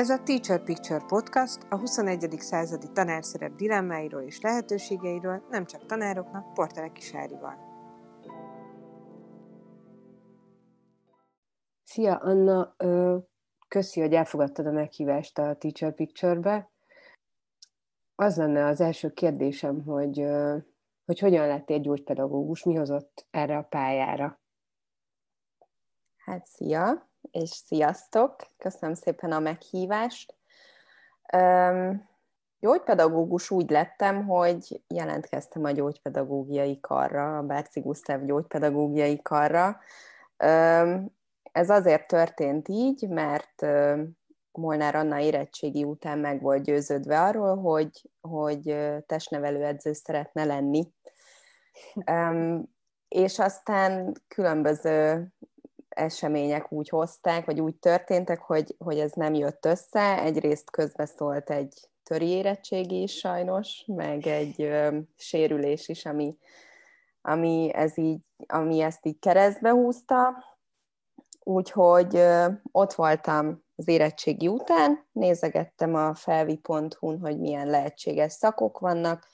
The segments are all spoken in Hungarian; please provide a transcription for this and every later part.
Ez a Teacher Picture podcast a 21. századi tanárszerep dilemmáiról és lehetőségeiről nem csak tanároknak, Portelek Kisárival. Szia Anna, köszi, hogy elfogadtad a meghívást a Teacher Picture-be. Az lenne az első kérdésem, hogy, hogy hogyan lettél gyógypedagógus, mi hozott erre a pályára? Hát szia! És sziasztok! Köszönöm szépen a meghívást. Um, gyógypedagógus úgy lettem, hogy jelentkeztem a gyógypedagógiai karra, a Bárci Gusztáv gyógypedagógiai karra. Um, ez azért történt így, mert Molnár Anna érettségi után meg volt győződve arról, hogy, hogy testnevelő edző szeretne lenni. Um, és aztán különböző események úgy hozták, vagy úgy történtek, hogy, hogy ez nem jött össze. Egyrészt közbeszólt egy töri érettségi is sajnos, meg egy ö, sérülés is, ami, ami, ez így, ami ezt így keresztbe húzta. Úgyhogy ö, ott voltam az érettségi után, nézegettem a felvi.hu-n, hogy milyen lehetséges szakok vannak,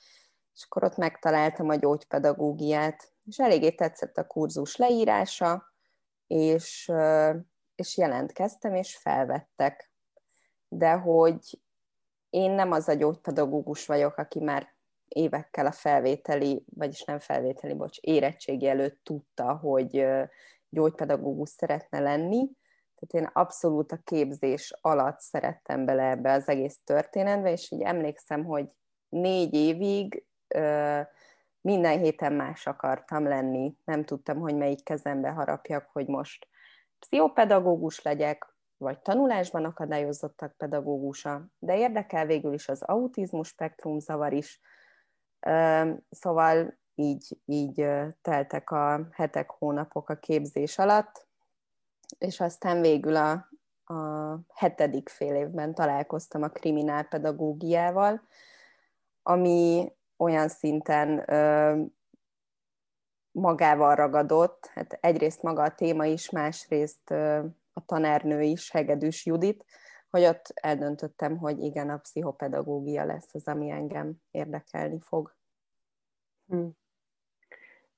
és akkor ott megtaláltam a gyógypedagógiát, és eléggé tetszett a kurzus leírása, és, és jelentkeztem, és felvettek. De hogy én nem az a gyógypedagógus vagyok, aki már évekkel a felvételi, vagyis nem felvételi, bocs, érettségi előtt tudta, hogy gyógypedagógus szeretne lenni. Tehát én abszolút a képzés alatt szerettem bele ebbe az egész történetbe, és így emlékszem, hogy négy évig minden héten más akartam lenni. Nem tudtam, hogy melyik kezembe harapjak, hogy most pszichopedagógus legyek, vagy tanulásban akadályozottak pedagógusa, de érdekel végül is az autizmus spektrum zavar is. Szóval így, így teltek a hetek, hónapok a képzés alatt, és aztán végül a, a hetedik fél évben találkoztam a kriminálpedagógiával, ami olyan szinten magával ragadott, hát egyrészt maga a téma is, másrészt a tanárnő is, Hegedűs Judit, hogy ott eldöntöttem, hogy igen, a pszichopedagógia lesz az, ami engem érdekelni fog. Hm.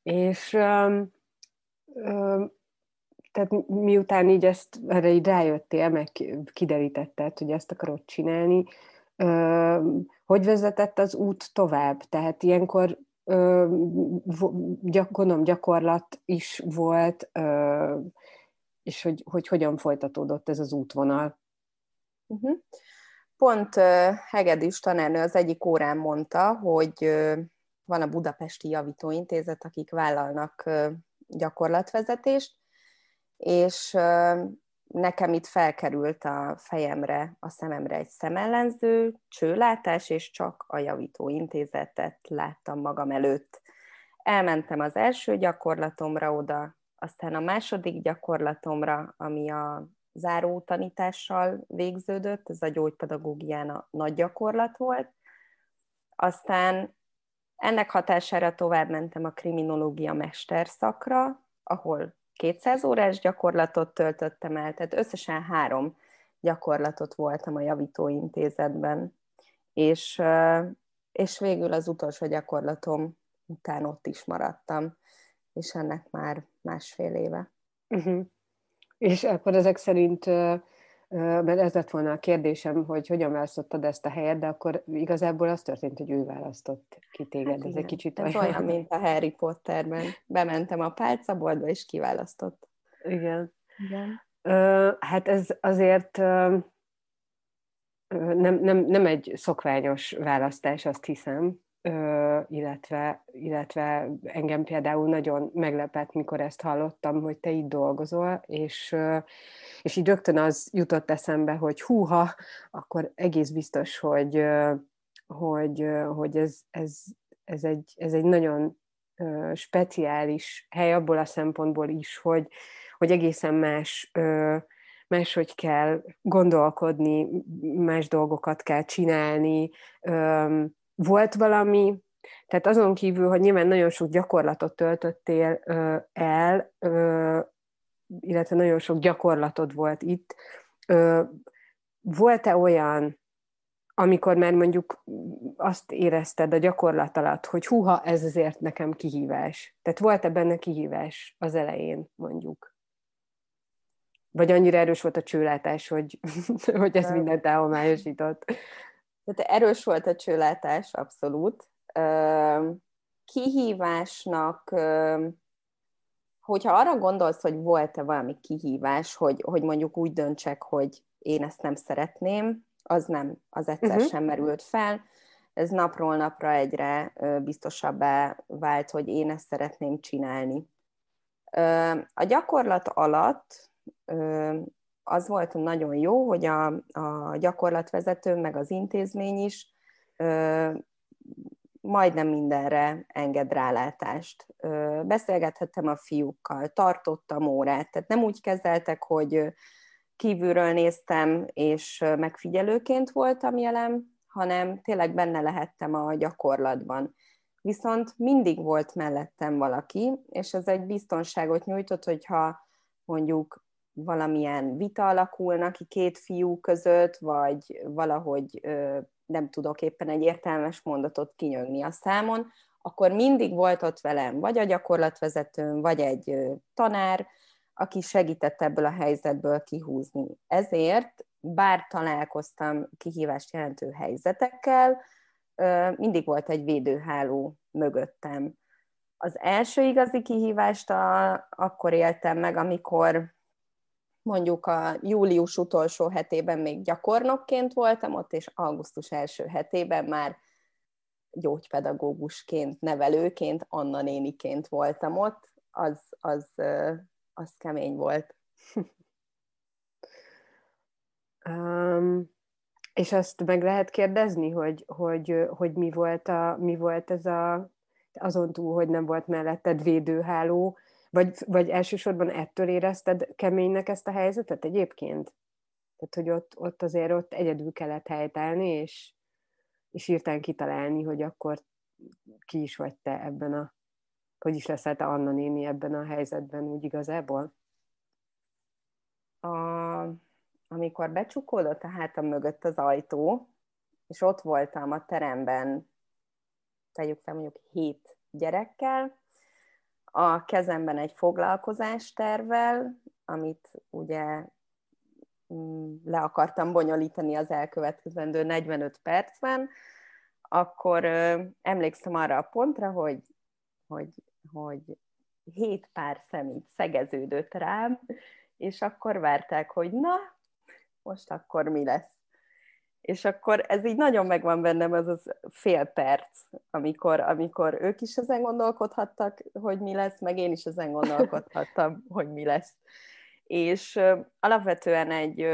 És um, um, tehát miután így ezt, erre így rájöttél, meg kiderítetted, hogy ezt akarod csinálni, hogy vezetett az út tovább? Tehát ilyenkor gyak, gondolom gyakorlat is volt, és hogy, hogy hogyan folytatódott ez az útvonal? Uh-huh. Pont Hegedűs tanárnő az egyik órán mondta, hogy van a Budapesti Javítóintézet, akik vállalnak gyakorlatvezetést, és nekem itt felkerült a fejemre, a szememre egy szemellenző, csőlátás, és csak a javító intézetet láttam magam előtt. Elmentem az első gyakorlatomra oda, aztán a második gyakorlatomra, ami a záró tanítással végződött, ez a gyógypedagógián a nagy gyakorlat volt. Aztán ennek hatására tovább mentem a kriminológia mesterszakra, ahol 200 órás gyakorlatot töltöttem el, tehát összesen három gyakorlatot voltam a javítóintézetben, és, és végül az utolsó gyakorlatom után ott is maradtam, és ennek már másfél éve. Uh-huh. És akkor ezek szerint mert ez lett volna a kérdésem, hogy hogyan választottad ezt a helyet, de akkor igazából az történt, hogy ő választott ki téged. Hát ez egy kicsit ez olyan, mint a Harry Potterben. Bementem a pálcaboltba, és kiválasztott. Igen. Igen. Uh, hát ez azért nem, nem, nem egy szokványos választás, azt hiszem, illetve, illetve engem például nagyon meglepett, mikor ezt hallottam, hogy te itt dolgozol, és, és így rögtön az jutott eszembe, hogy húha, akkor egész biztos, hogy, hogy, hogy ez, ez, ez, egy, ez egy nagyon speciális hely abból a szempontból is, hogy, hogy egészen más máshogy kell gondolkodni, más dolgokat kell csinálni, volt valami, tehát azon kívül, hogy nyilván nagyon sok gyakorlatot töltöttél ö, el, ö, illetve nagyon sok gyakorlatod volt itt, ö, volt-e olyan, amikor már mondjuk azt érezted a gyakorlat alatt, hogy húha, ez azért nekem kihívás. Tehát volt-e benne kihívás az elején, mondjuk? Vagy annyira erős volt a csőlátás, hogy, hogy ez mindent elhomályosított? Tehát erős volt a csőlátás, abszolút. Kihívásnak, hogyha arra gondolsz, hogy volt-e valami kihívás, hogy, hogy mondjuk úgy döntsek, hogy én ezt nem szeretném, az nem, az egyszer uh-huh. sem merült fel. Ez napról napra egyre biztosabbá vált, hogy én ezt szeretném csinálni. A gyakorlat alatt az volt nagyon jó, hogy a, a gyakorlatvezető, meg az intézmény is majdnem mindenre enged rálátást. Beszélgethettem a fiúkkal, tartottam órát, tehát nem úgy kezeltek, hogy kívülről néztem, és megfigyelőként voltam jelen, hanem tényleg benne lehettem a gyakorlatban. Viszont mindig volt mellettem valaki, és ez egy biztonságot nyújtott, hogyha mondjuk valamilyen vita alakulna ki két fiú között, vagy valahogy nem tudok éppen egy értelmes mondatot kinyögni a számon, akkor mindig volt ott velem vagy a gyakorlatvezetőm, vagy egy tanár, aki segített ebből a helyzetből kihúzni. Ezért, bár találkoztam kihívást jelentő helyzetekkel, mindig volt egy védőháló mögöttem. Az első igazi kihívást a, akkor éltem meg, amikor mondjuk a július utolsó hetében még gyakornokként voltam ott, és augusztus első hetében már gyógypedagógusként, nevelőként, Anna néniként voltam ott, az, az az kemény volt. um, és azt meg lehet kérdezni, hogy, hogy, hogy mi, volt a, mi volt ez a, azon túl, hogy nem volt melletted védőháló, vagy, vagy elsősorban ettől érezted keménynek ezt a helyzetet egyébként? Tehát, hogy ott, ott azért ott egyedül kellett helytállni, és, és írtán kitalálni, hogy akkor ki is vagy te ebben a hogy is leszel te Anna néni ebben a helyzetben úgy igazából? A, amikor becsukódott a hátam mögött az ajtó, és ott voltam a teremben, tegyük fel mondjuk hét gyerekkel, a kezemben egy foglalkozástervel, amit ugye mm, le akartam bonyolítani az elkövetkezendő 45 percben, akkor emlékszem arra a pontra, hogy, hogy hogy hét pár szemét szegeződött rám, és akkor várták, hogy na, most akkor mi lesz. És akkor ez így nagyon megvan bennem, az az fél perc, amikor, amikor ők is ezen gondolkodhattak, hogy mi lesz, meg én is ezen gondolkodhattam, hogy mi lesz. És alapvetően egy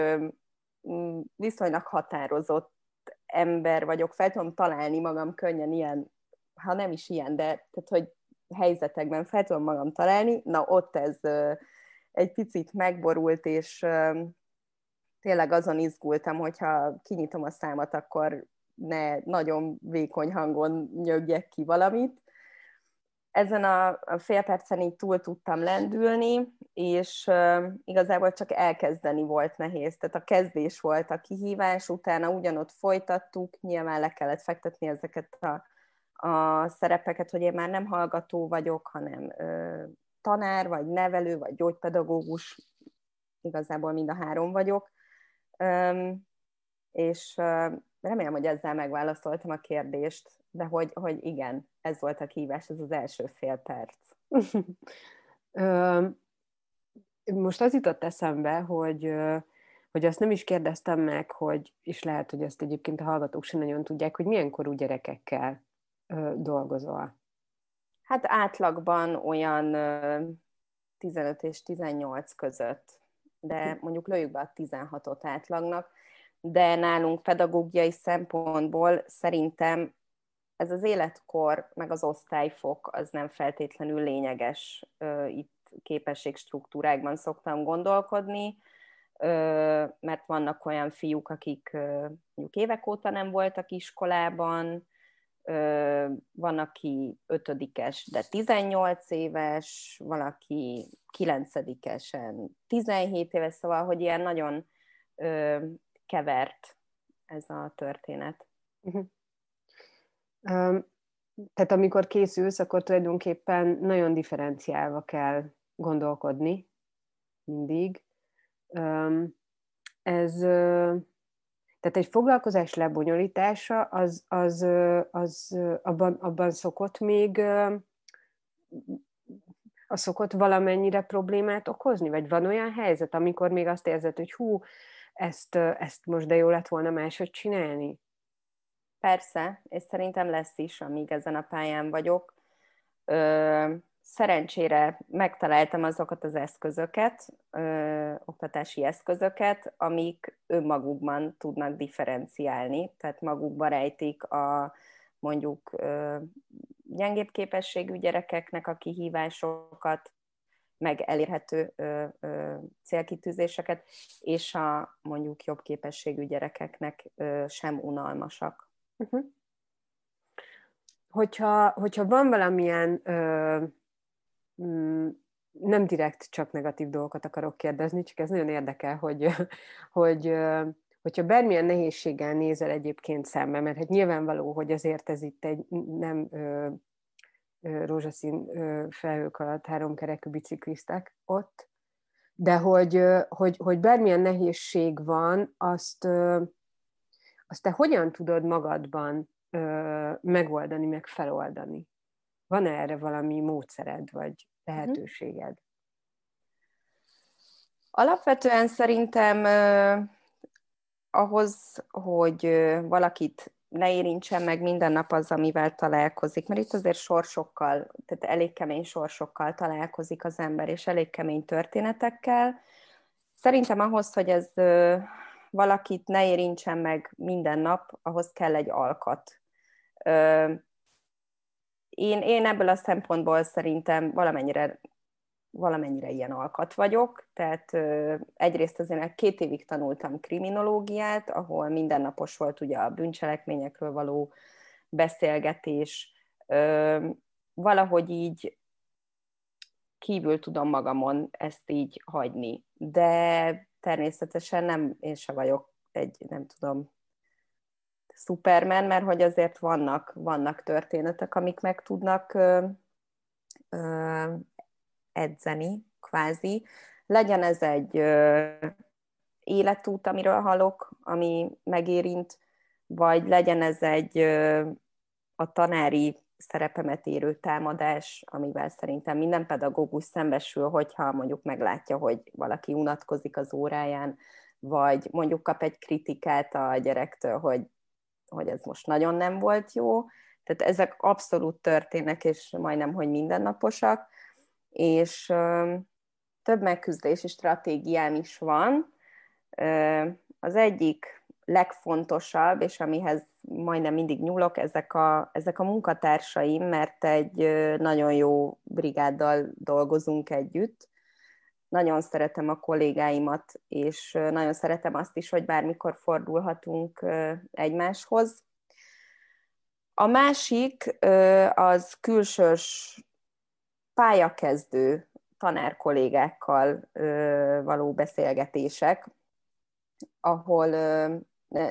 viszonylag határozott ember vagyok, fel tudom találni magam könnyen ilyen, ha nem is ilyen, de tehát, hogy helyzetekben fel tudom magam találni, na ott ez egy picit megborult, és tényleg azon izgultam, hogyha kinyitom a számat, akkor ne nagyon vékony hangon nyögjek ki valamit. Ezen a fél percen így túl tudtam lendülni, és igazából csak elkezdeni volt nehéz. Tehát a kezdés volt a kihívás, utána ugyanott folytattuk, nyilván le kellett fektetni ezeket a a szerepeket, hogy én már nem hallgató vagyok, hanem ö, tanár, vagy nevelő, vagy gyógypedagógus, igazából mind a három vagyok. És remélem, hogy ezzel megválaszoltam a kérdést, de hogy, hogy igen, ez volt a kívás, ez az első fél perc. Most az jutott eszembe, hogy, hogy azt nem is kérdeztem meg, hogy, és lehet, hogy ezt egyébként a hallgatók sem nagyon tudják, hogy milyen korú gyerekekkel dolgozol? Hát átlagban olyan 15 és 18 között, de hm. mondjuk lőjük be a 16-ot átlagnak, de nálunk pedagógiai szempontból szerintem ez az életkor, meg az osztályfok az nem feltétlenül lényeges. Itt képességstruktúrákban szoktam gondolkodni, mert vannak olyan fiúk, akik mondjuk évek óta nem voltak iskolában, van, aki ötödikes, de 18 éves, valaki kilencedikesen 17 éves, szóval, hogy ilyen nagyon kevert ez a történet. Um, tehát amikor készülsz, akkor tulajdonképpen nagyon differenciálva kell gondolkodni mindig. Ez tehát egy foglalkozás lebonyolítása az, az, az abban, abban szokott még a szokott valamennyire problémát okozni? Vagy van olyan helyzet, amikor még azt érzed, hogy hú, ezt, ezt most de jó lett volna máshogy csinálni? Persze, és szerintem lesz is, amíg ezen a pályán vagyok. Szerencsére megtaláltam azokat az eszközöket, ö, oktatási eszközöket, amik önmagukban tudnak differenciálni, tehát magukba rejtik a mondjuk ö, gyengébb képességű gyerekeknek a kihívásokat, meg elérhető ö, ö, célkitűzéseket, és a mondjuk jobb képességű gyerekeknek ö, sem unalmasak. Uh-huh. Hogyha, hogyha van valamilyen ö, nem direkt csak negatív dolgokat akarok kérdezni, csak ez nagyon érdekel, hogy, hogy hogyha bármilyen nehézséggel nézel egyébként szembe, mert hát nyilvánvaló, hogy azért ez itt egy nem ö, ö, rózsaszín ö, felhők alatt háromkerekű biciklisztek ott, de hogy, ö, hogy, hogy bármilyen nehézség van, azt, ö, azt te hogyan tudod magadban ö, megoldani, meg feloldani? Van-e erre valami módszered, vagy mhm. lehetőséged? Alapvetően szerintem ahhoz, hogy valakit ne érintsen meg minden nap az, amivel találkozik, mert itt azért sorsokkal, tehát elég kemény sorsokkal találkozik az ember, és elég kemény történetekkel. Szerintem ahhoz, hogy ez valakit ne érintsen meg minden nap, ahhoz kell egy alkat. Én, én ebből a szempontból szerintem valamennyire valamennyire ilyen alkat vagyok, tehát egyrészt azért két évig tanultam kriminológiát, ahol mindennapos volt ugye a bűncselekményekről való beszélgetés, valahogy így kívül tudom magamon ezt így hagyni, de természetesen nem, én se vagyok egy, nem tudom, Superman, mert hogy azért vannak, vannak történetek, amik meg tudnak ö, ö, edzeni, kvázi. Legyen ez egy ö, életút, amiről hallok, ami megérint, vagy legyen ez egy ö, a tanári szerepemet érő támadás, amivel szerintem minden pedagógus szembesül, hogyha mondjuk meglátja, hogy valaki unatkozik az óráján, vagy mondjuk kap egy kritikát a gyerektől, hogy, hogy ez most nagyon nem volt jó. Tehát ezek abszolút történnek, és majdnem, hogy mindennaposak és több megküzdési stratégiám is van. Az egyik legfontosabb, és amihez majdnem mindig nyúlok, ezek a, ezek a munkatársaim, mert egy nagyon jó brigáddal dolgozunk együtt. Nagyon szeretem a kollégáimat, és nagyon szeretem azt is, hogy bármikor fordulhatunk egymáshoz. A másik az külsős pályakezdő tanárkollégákkal való beszélgetések, ahol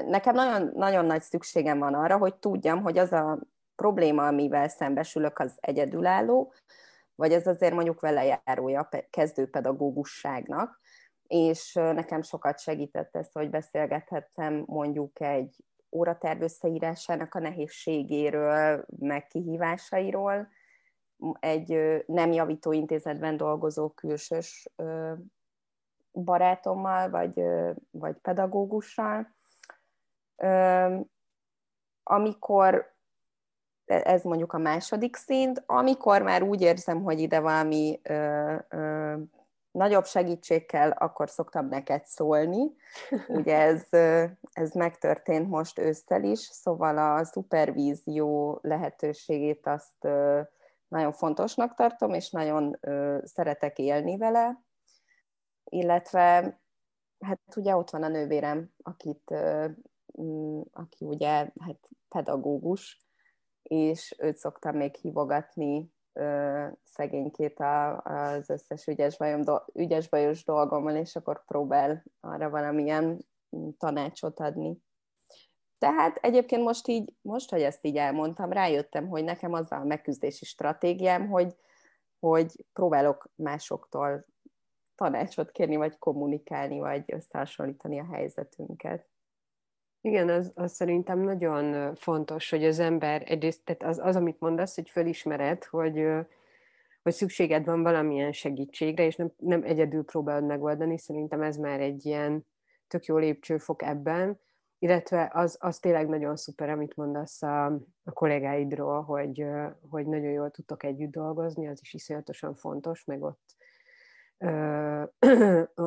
nekem nagyon, nagyon nagy szükségem van arra, hogy tudjam, hogy az a probléma, amivel szembesülök, az egyedülálló, vagy ez azért mondjuk vele járója kezdőpedagógusságnak, és nekem sokat segített ez, hogy beszélgethettem mondjuk egy óraterv összeírásának a nehézségéről, meg kihívásairól, egy nem javító intézetben dolgozó külsős barátommal, vagy, vagy pedagógussal, amikor ez mondjuk a második szint, amikor már úgy érzem, hogy ide valami ö, ö, nagyobb segítség kell, akkor szoktam neked szólni. Ugye ez, ez megtörtént most ősszel is, szóval a szupervízió lehetőségét azt nagyon fontosnak tartom, és nagyon szeretek élni vele, illetve hát ugye ott van a nővérem, akit, aki ugye hát pedagógus, és őt szoktam még hívogatni ö, szegénykét az összes ügyes, bajom, ügyes bajos dolgommal, és akkor próbál arra valamilyen tanácsot adni. Tehát egyébként most így, most, hogy ezt így elmondtam, rájöttem, hogy nekem az a megküzdési stratégiám, hogy, hogy próbálok másoktól tanácsot kérni, vagy kommunikálni, vagy összehasonlítani a helyzetünket. Igen, az, az szerintem nagyon fontos, hogy az ember egyrészt, tehát az, az amit mondasz, hogy fölismered, hogy, hogy szükséged van valamilyen segítségre, és nem, nem egyedül próbálod megoldani, szerintem ez már egy ilyen tök jó lépcsőfok ebben, illetve az, az tényleg nagyon szuper, amit mondasz a, a kollégáidról, hogy, hogy nagyon jól tudtok együtt dolgozni, az is iszonyatosan fontos, meg ott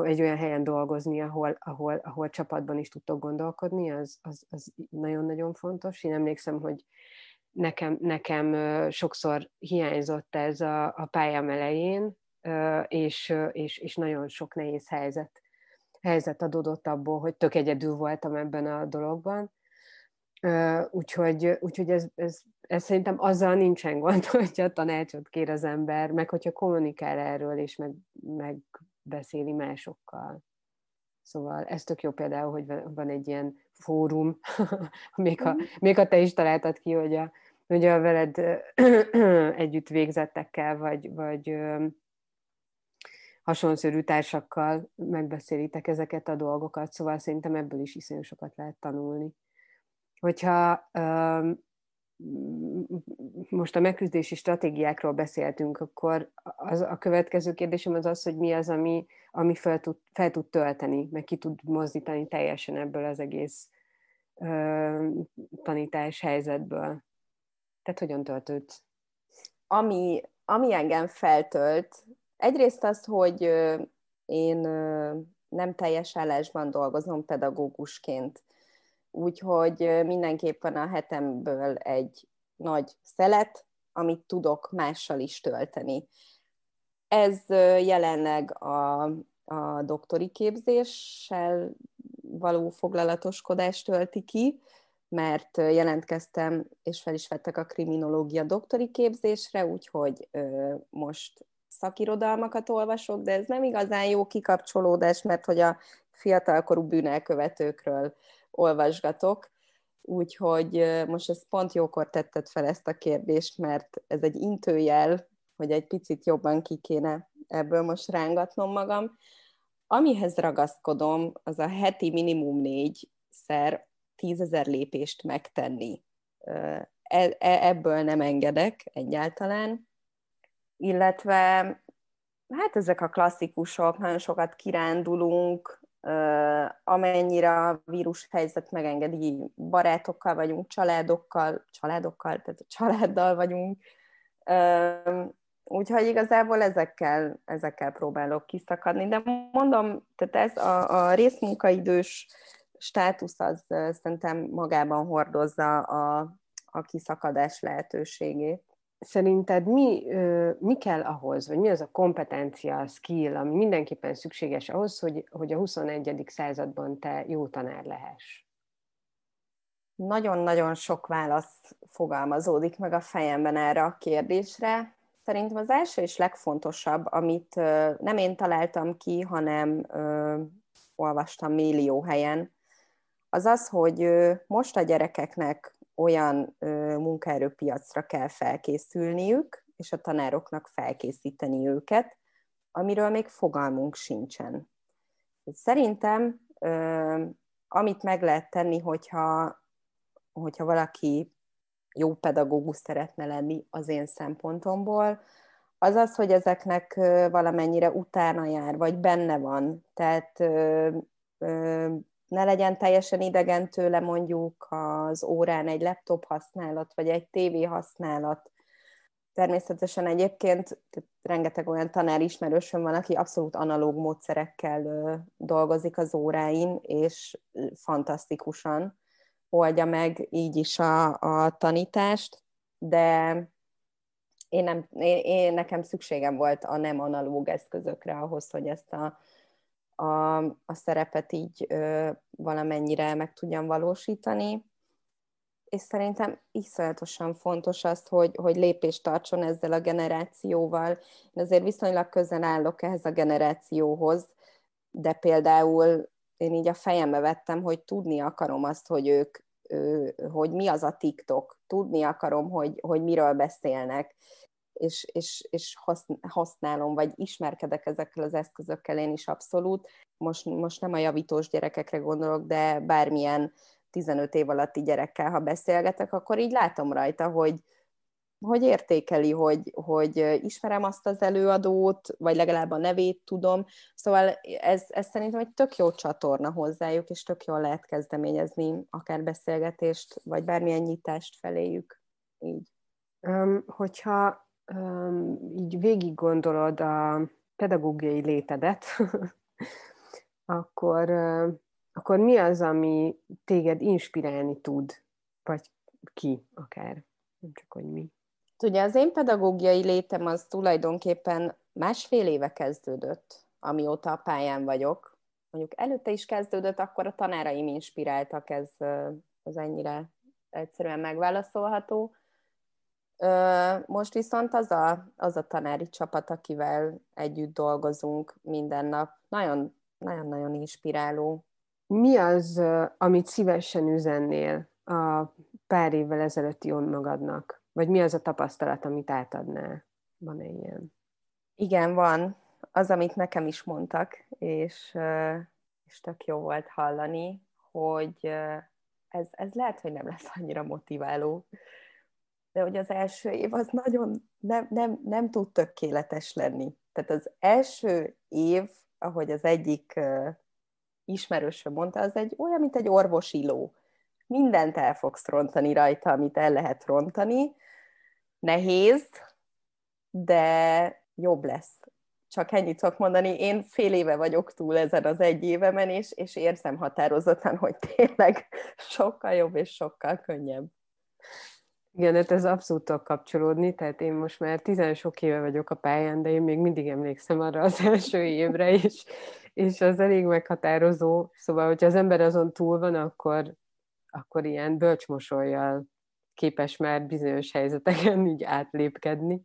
egy olyan helyen dolgozni, ahol, ahol, ahol csapatban is tudtok gondolkodni, az, az, az nagyon-nagyon fontos. Én emlékszem, hogy nekem, nekem sokszor hiányzott ez a, a pályám elején, és, és, és nagyon sok nehéz helyzet, helyzet adódott abból, hogy tök egyedül voltam ebben a dologban. Úgyhogy, úgyhogy ez, ez, ez szerintem azzal nincsen gond, hogyha tanácsot kér az ember, meg hogyha kommunikál erről, és meg, megbeszéli másokkal. Szóval ez tök jó például, hogy van egy ilyen fórum, még, ha, még ha te is találtad ki, hogy a, hogy a veled együtt végzettekkel, vagy, vagy hasonszörű társakkal megbeszélitek ezeket a dolgokat, szóval szerintem ebből is iszonyú sokat lehet tanulni. Hogyha most a megküzdési stratégiákról beszéltünk, akkor az, a következő kérdésem az az, hogy mi az, ami, ami fel, tud, fel tud tölteni, meg ki tud mozdítani teljesen ebből az egész ö, tanítás helyzetből. Tehát hogyan töltődsz? Ami, ami engem feltölt, egyrészt az, hogy én nem teljes állásban dolgozom pedagógusként. Úgyhogy mindenképpen a hetemből egy nagy szelet, amit tudok mással is tölteni. Ez jelenleg a, a doktori képzéssel való foglalatoskodást tölti ki, mert jelentkeztem, és fel is vettek a kriminológia doktori képzésre, úgyhogy most szakirodalmakat olvasok, de ez nem igazán jó kikapcsolódás, mert hogy a fiatalkorú bűnelkövetőkről olvasgatok, úgyhogy most ez pont jókor tetted fel ezt a kérdést, mert ez egy intőjel, hogy egy picit jobban ki kéne ebből most rángatnom magam. Amihez ragaszkodom, az a heti minimum négyszer tízezer lépést megtenni. E, e, ebből nem engedek egyáltalán, illetve hát ezek a klasszikusok, nagyon sokat kirándulunk, amennyire a vírus helyzet megengedi, barátokkal vagyunk, családokkal, családokkal, tehát a családdal vagyunk, úgyhogy igazából ezekkel, ezekkel próbálok kiszakadni, de mondom, tehát ez a, a részmunkaidős státusz az szerintem magában hordozza a, a kiszakadás lehetőségét. Szerinted mi, mi kell ahhoz, vagy mi az a kompetencia, a skill, ami mindenképpen szükséges ahhoz, hogy, hogy a 21. században te jó tanár lehess? Nagyon-nagyon sok válasz fogalmazódik meg a fejemben erre a kérdésre. Szerintem az első és legfontosabb, amit nem én találtam ki, hanem ö, olvastam millió helyen, az az, hogy most a gyerekeknek olyan munkaerőpiacra kell felkészülniük, és a tanároknak felkészíteni őket, amiről még fogalmunk sincsen. Szerintem, amit meg lehet tenni, hogyha, hogyha valaki jó pedagógus szeretne lenni az én szempontomból, az az, hogy ezeknek valamennyire utána jár, vagy benne van. Tehát ne legyen teljesen idegen tőle mondjuk az órán egy laptop használat, vagy egy tévé használat. Természetesen egyébként rengeteg olyan tanár ismerősöm van, aki abszolút analóg módszerekkel dolgozik az óráin, és fantasztikusan oldja meg így is a, a tanítást, de én, nem, én, én nekem szükségem volt a nem analóg eszközökre ahhoz, hogy ezt a a, a szerepet így ö, valamennyire meg tudjam valósítani. És szerintem iszonyatosan fontos az, hogy, hogy lépést tartson ezzel a generációval. Én azért viszonylag közel állok ehhez a generációhoz, de például én így a fejembe vettem, hogy tudni akarom azt, hogy ők, ő, hogy mi az a TikTok, tudni akarom, hogy, hogy miről beszélnek, és, és, és használom, vagy ismerkedek ezekkel az eszközökkel én is abszolút. Most, most nem a javítós gyerekekre gondolok, de bármilyen 15 év alatti gyerekkel, ha beszélgetek, akkor így látom rajta, hogy, hogy értékeli, hogy, hogy ismerem azt az előadót, vagy legalább a nevét tudom. Szóval ez, ez szerintem egy tök jó csatorna hozzájuk, és tök jól lehet kezdeményezni akár beszélgetést, vagy bármilyen nyitást feléjük. Így. Um, hogyha így végig gondolod a pedagógiai létedet, akkor, akkor mi az, ami téged inspirálni tud, vagy ki akár, nem csak, hogy mi? Ugye az én pedagógiai létem az tulajdonképpen másfél éve kezdődött, amióta a pályán vagyok. Mondjuk előtte is kezdődött, akkor a tanáraim inspiráltak, ez az ennyire egyszerűen megválaszolható. Most viszont az a, az a tanári csapat, akivel együtt dolgozunk minden nap, nagyon, nagyon-nagyon inspiráló. Mi az, amit szívesen üzennél a pár évvel ezelőtti magadnak? Vagy mi az a tapasztalat, amit átadnál? Van-e ilyen? Igen, van. Az, amit nekem is mondtak, és, és tök jó volt hallani, hogy ez, ez lehet, hogy nem lesz annyira motiváló, de hogy az első év az nagyon nem, nem, nem tud tökéletes lenni. Tehát az első év, ahogy az egyik ismerősöm mondta, az egy olyan, mint egy orvosi ló. Mindent el fogsz rontani rajta, amit el lehet rontani, nehéz, de jobb lesz. Csak ennyit tudok mondani, én fél éve vagyok túl ezen az egy évemen, és, és érzem határozottan, hogy tényleg sokkal jobb és sokkal könnyebb. Igen, hát ez abszolút tud kapcsolódni, tehát én most már tizen sok éve vagyok a pályán, de én még mindig emlékszem arra az első évre is, és az elég meghatározó, szóval, hogyha az ember azon túl van, akkor, akkor ilyen bölcsmosoljal képes már bizonyos helyzeteken így átlépkedni.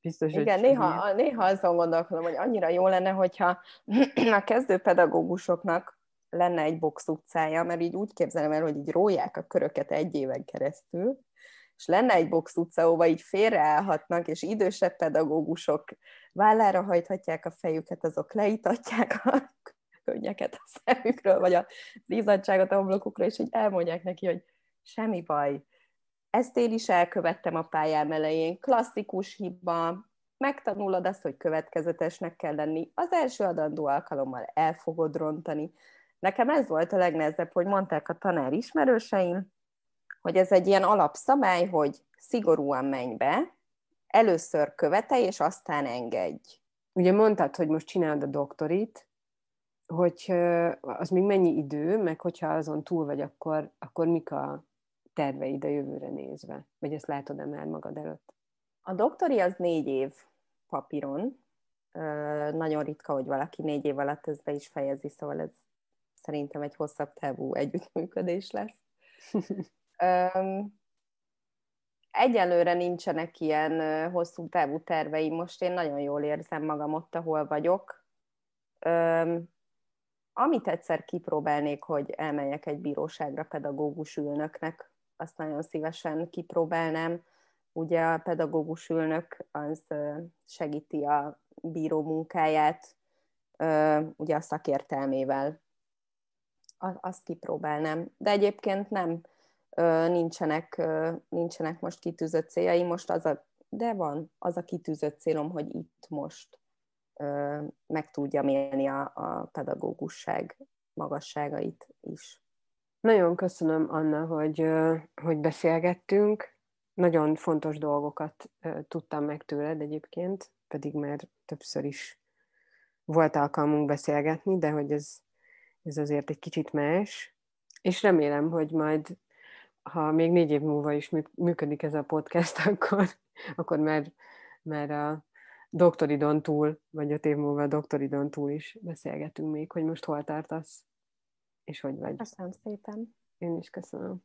Biztos, Igen, hogy néha, néha azon gondolkodom, hogy annyira jó lenne, hogyha a kezdő pedagógusoknak lenne egy box utcája, mert így úgy képzelem el, hogy így róják a köröket egy éven keresztül, és lenne egy box utca, ahova így félreállhatnak, és idősebb pedagógusok vállára hajthatják a fejüket, azok leítatják a könnyeket a szemükről, vagy az izzadságot a homlokukra, és így elmondják neki, hogy semmi baj, ezt én is elkövettem a pályám elején. Klasszikus hiba, megtanulod azt, hogy következetesnek kell lenni. Az első adandó alkalommal el fogod rontani. Nekem ez volt a legnehezebb, hogy mondták a tanár ismerőseim, hogy ez egy ilyen alapszabály, hogy szigorúan menj be, először követelj, és aztán engedj. Ugye mondtad, hogy most csinálod a doktorit, hogy az még mennyi idő, meg hogyha azon túl vagy, akkor, akkor mik a terveid a jövőre nézve? Vagy ezt látod-e már magad előtt? A doktori az négy év papíron. Nagyon ritka, hogy valaki négy év alatt ezt be is fejezi, szóval ez szerintem egy hosszabb távú együttműködés lesz. Egyelőre nincsenek ilyen hosszú távú terveim. Most én nagyon jól érzem magam ott, ahol vagyok. Amit egyszer kipróbálnék, hogy elmenjek egy bíróságra pedagógus ülnöknek, azt nagyon szívesen kipróbálnám. Ugye a pedagógus ülnök az segíti a bíró munkáját, ugye a szakértelmével. Azt kipróbálnám. De egyébként nem, nincsenek, nincsenek most kitűzött céljai, most az a, de van, az a kitűzött célom, hogy itt most meg tudjam élni a, a pedagógusság magasságait is. Nagyon köszönöm, Anna, hogy, hogy beszélgettünk. Nagyon fontos dolgokat tudtam meg tőled egyébként, pedig már többször is volt alkalmunk beszélgetni, de hogy ez, ez azért egy kicsit más. És remélem, hogy majd, ha még négy év múlva is működik ez a podcast, akkor, akkor már, már a doktoridon túl, vagy öt év múlva a doktoridon túl is beszélgetünk még, hogy most hol tartasz és hogy vagy. Köszönöm szépen. Én is köszönöm.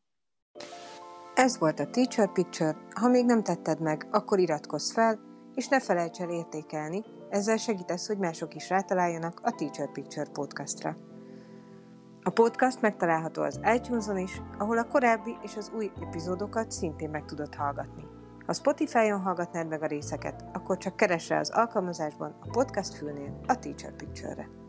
Ez volt a Teacher Picture. Ha még nem tetted meg, akkor iratkozz fel, és ne felejts el értékelni, ezzel segítesz, hogy mások is rátaláljanak a Teacher Picture podcastra. A podcast megtalálható az iTunes-on is, ahol a korábbi és az új epizódokat szintén meg tudod hallgatni. Ha Spotify-on hallgatnád meg a részeket, akkor csak keresse az alkalmazásban a podcast fülnél a Teacher Picture-re.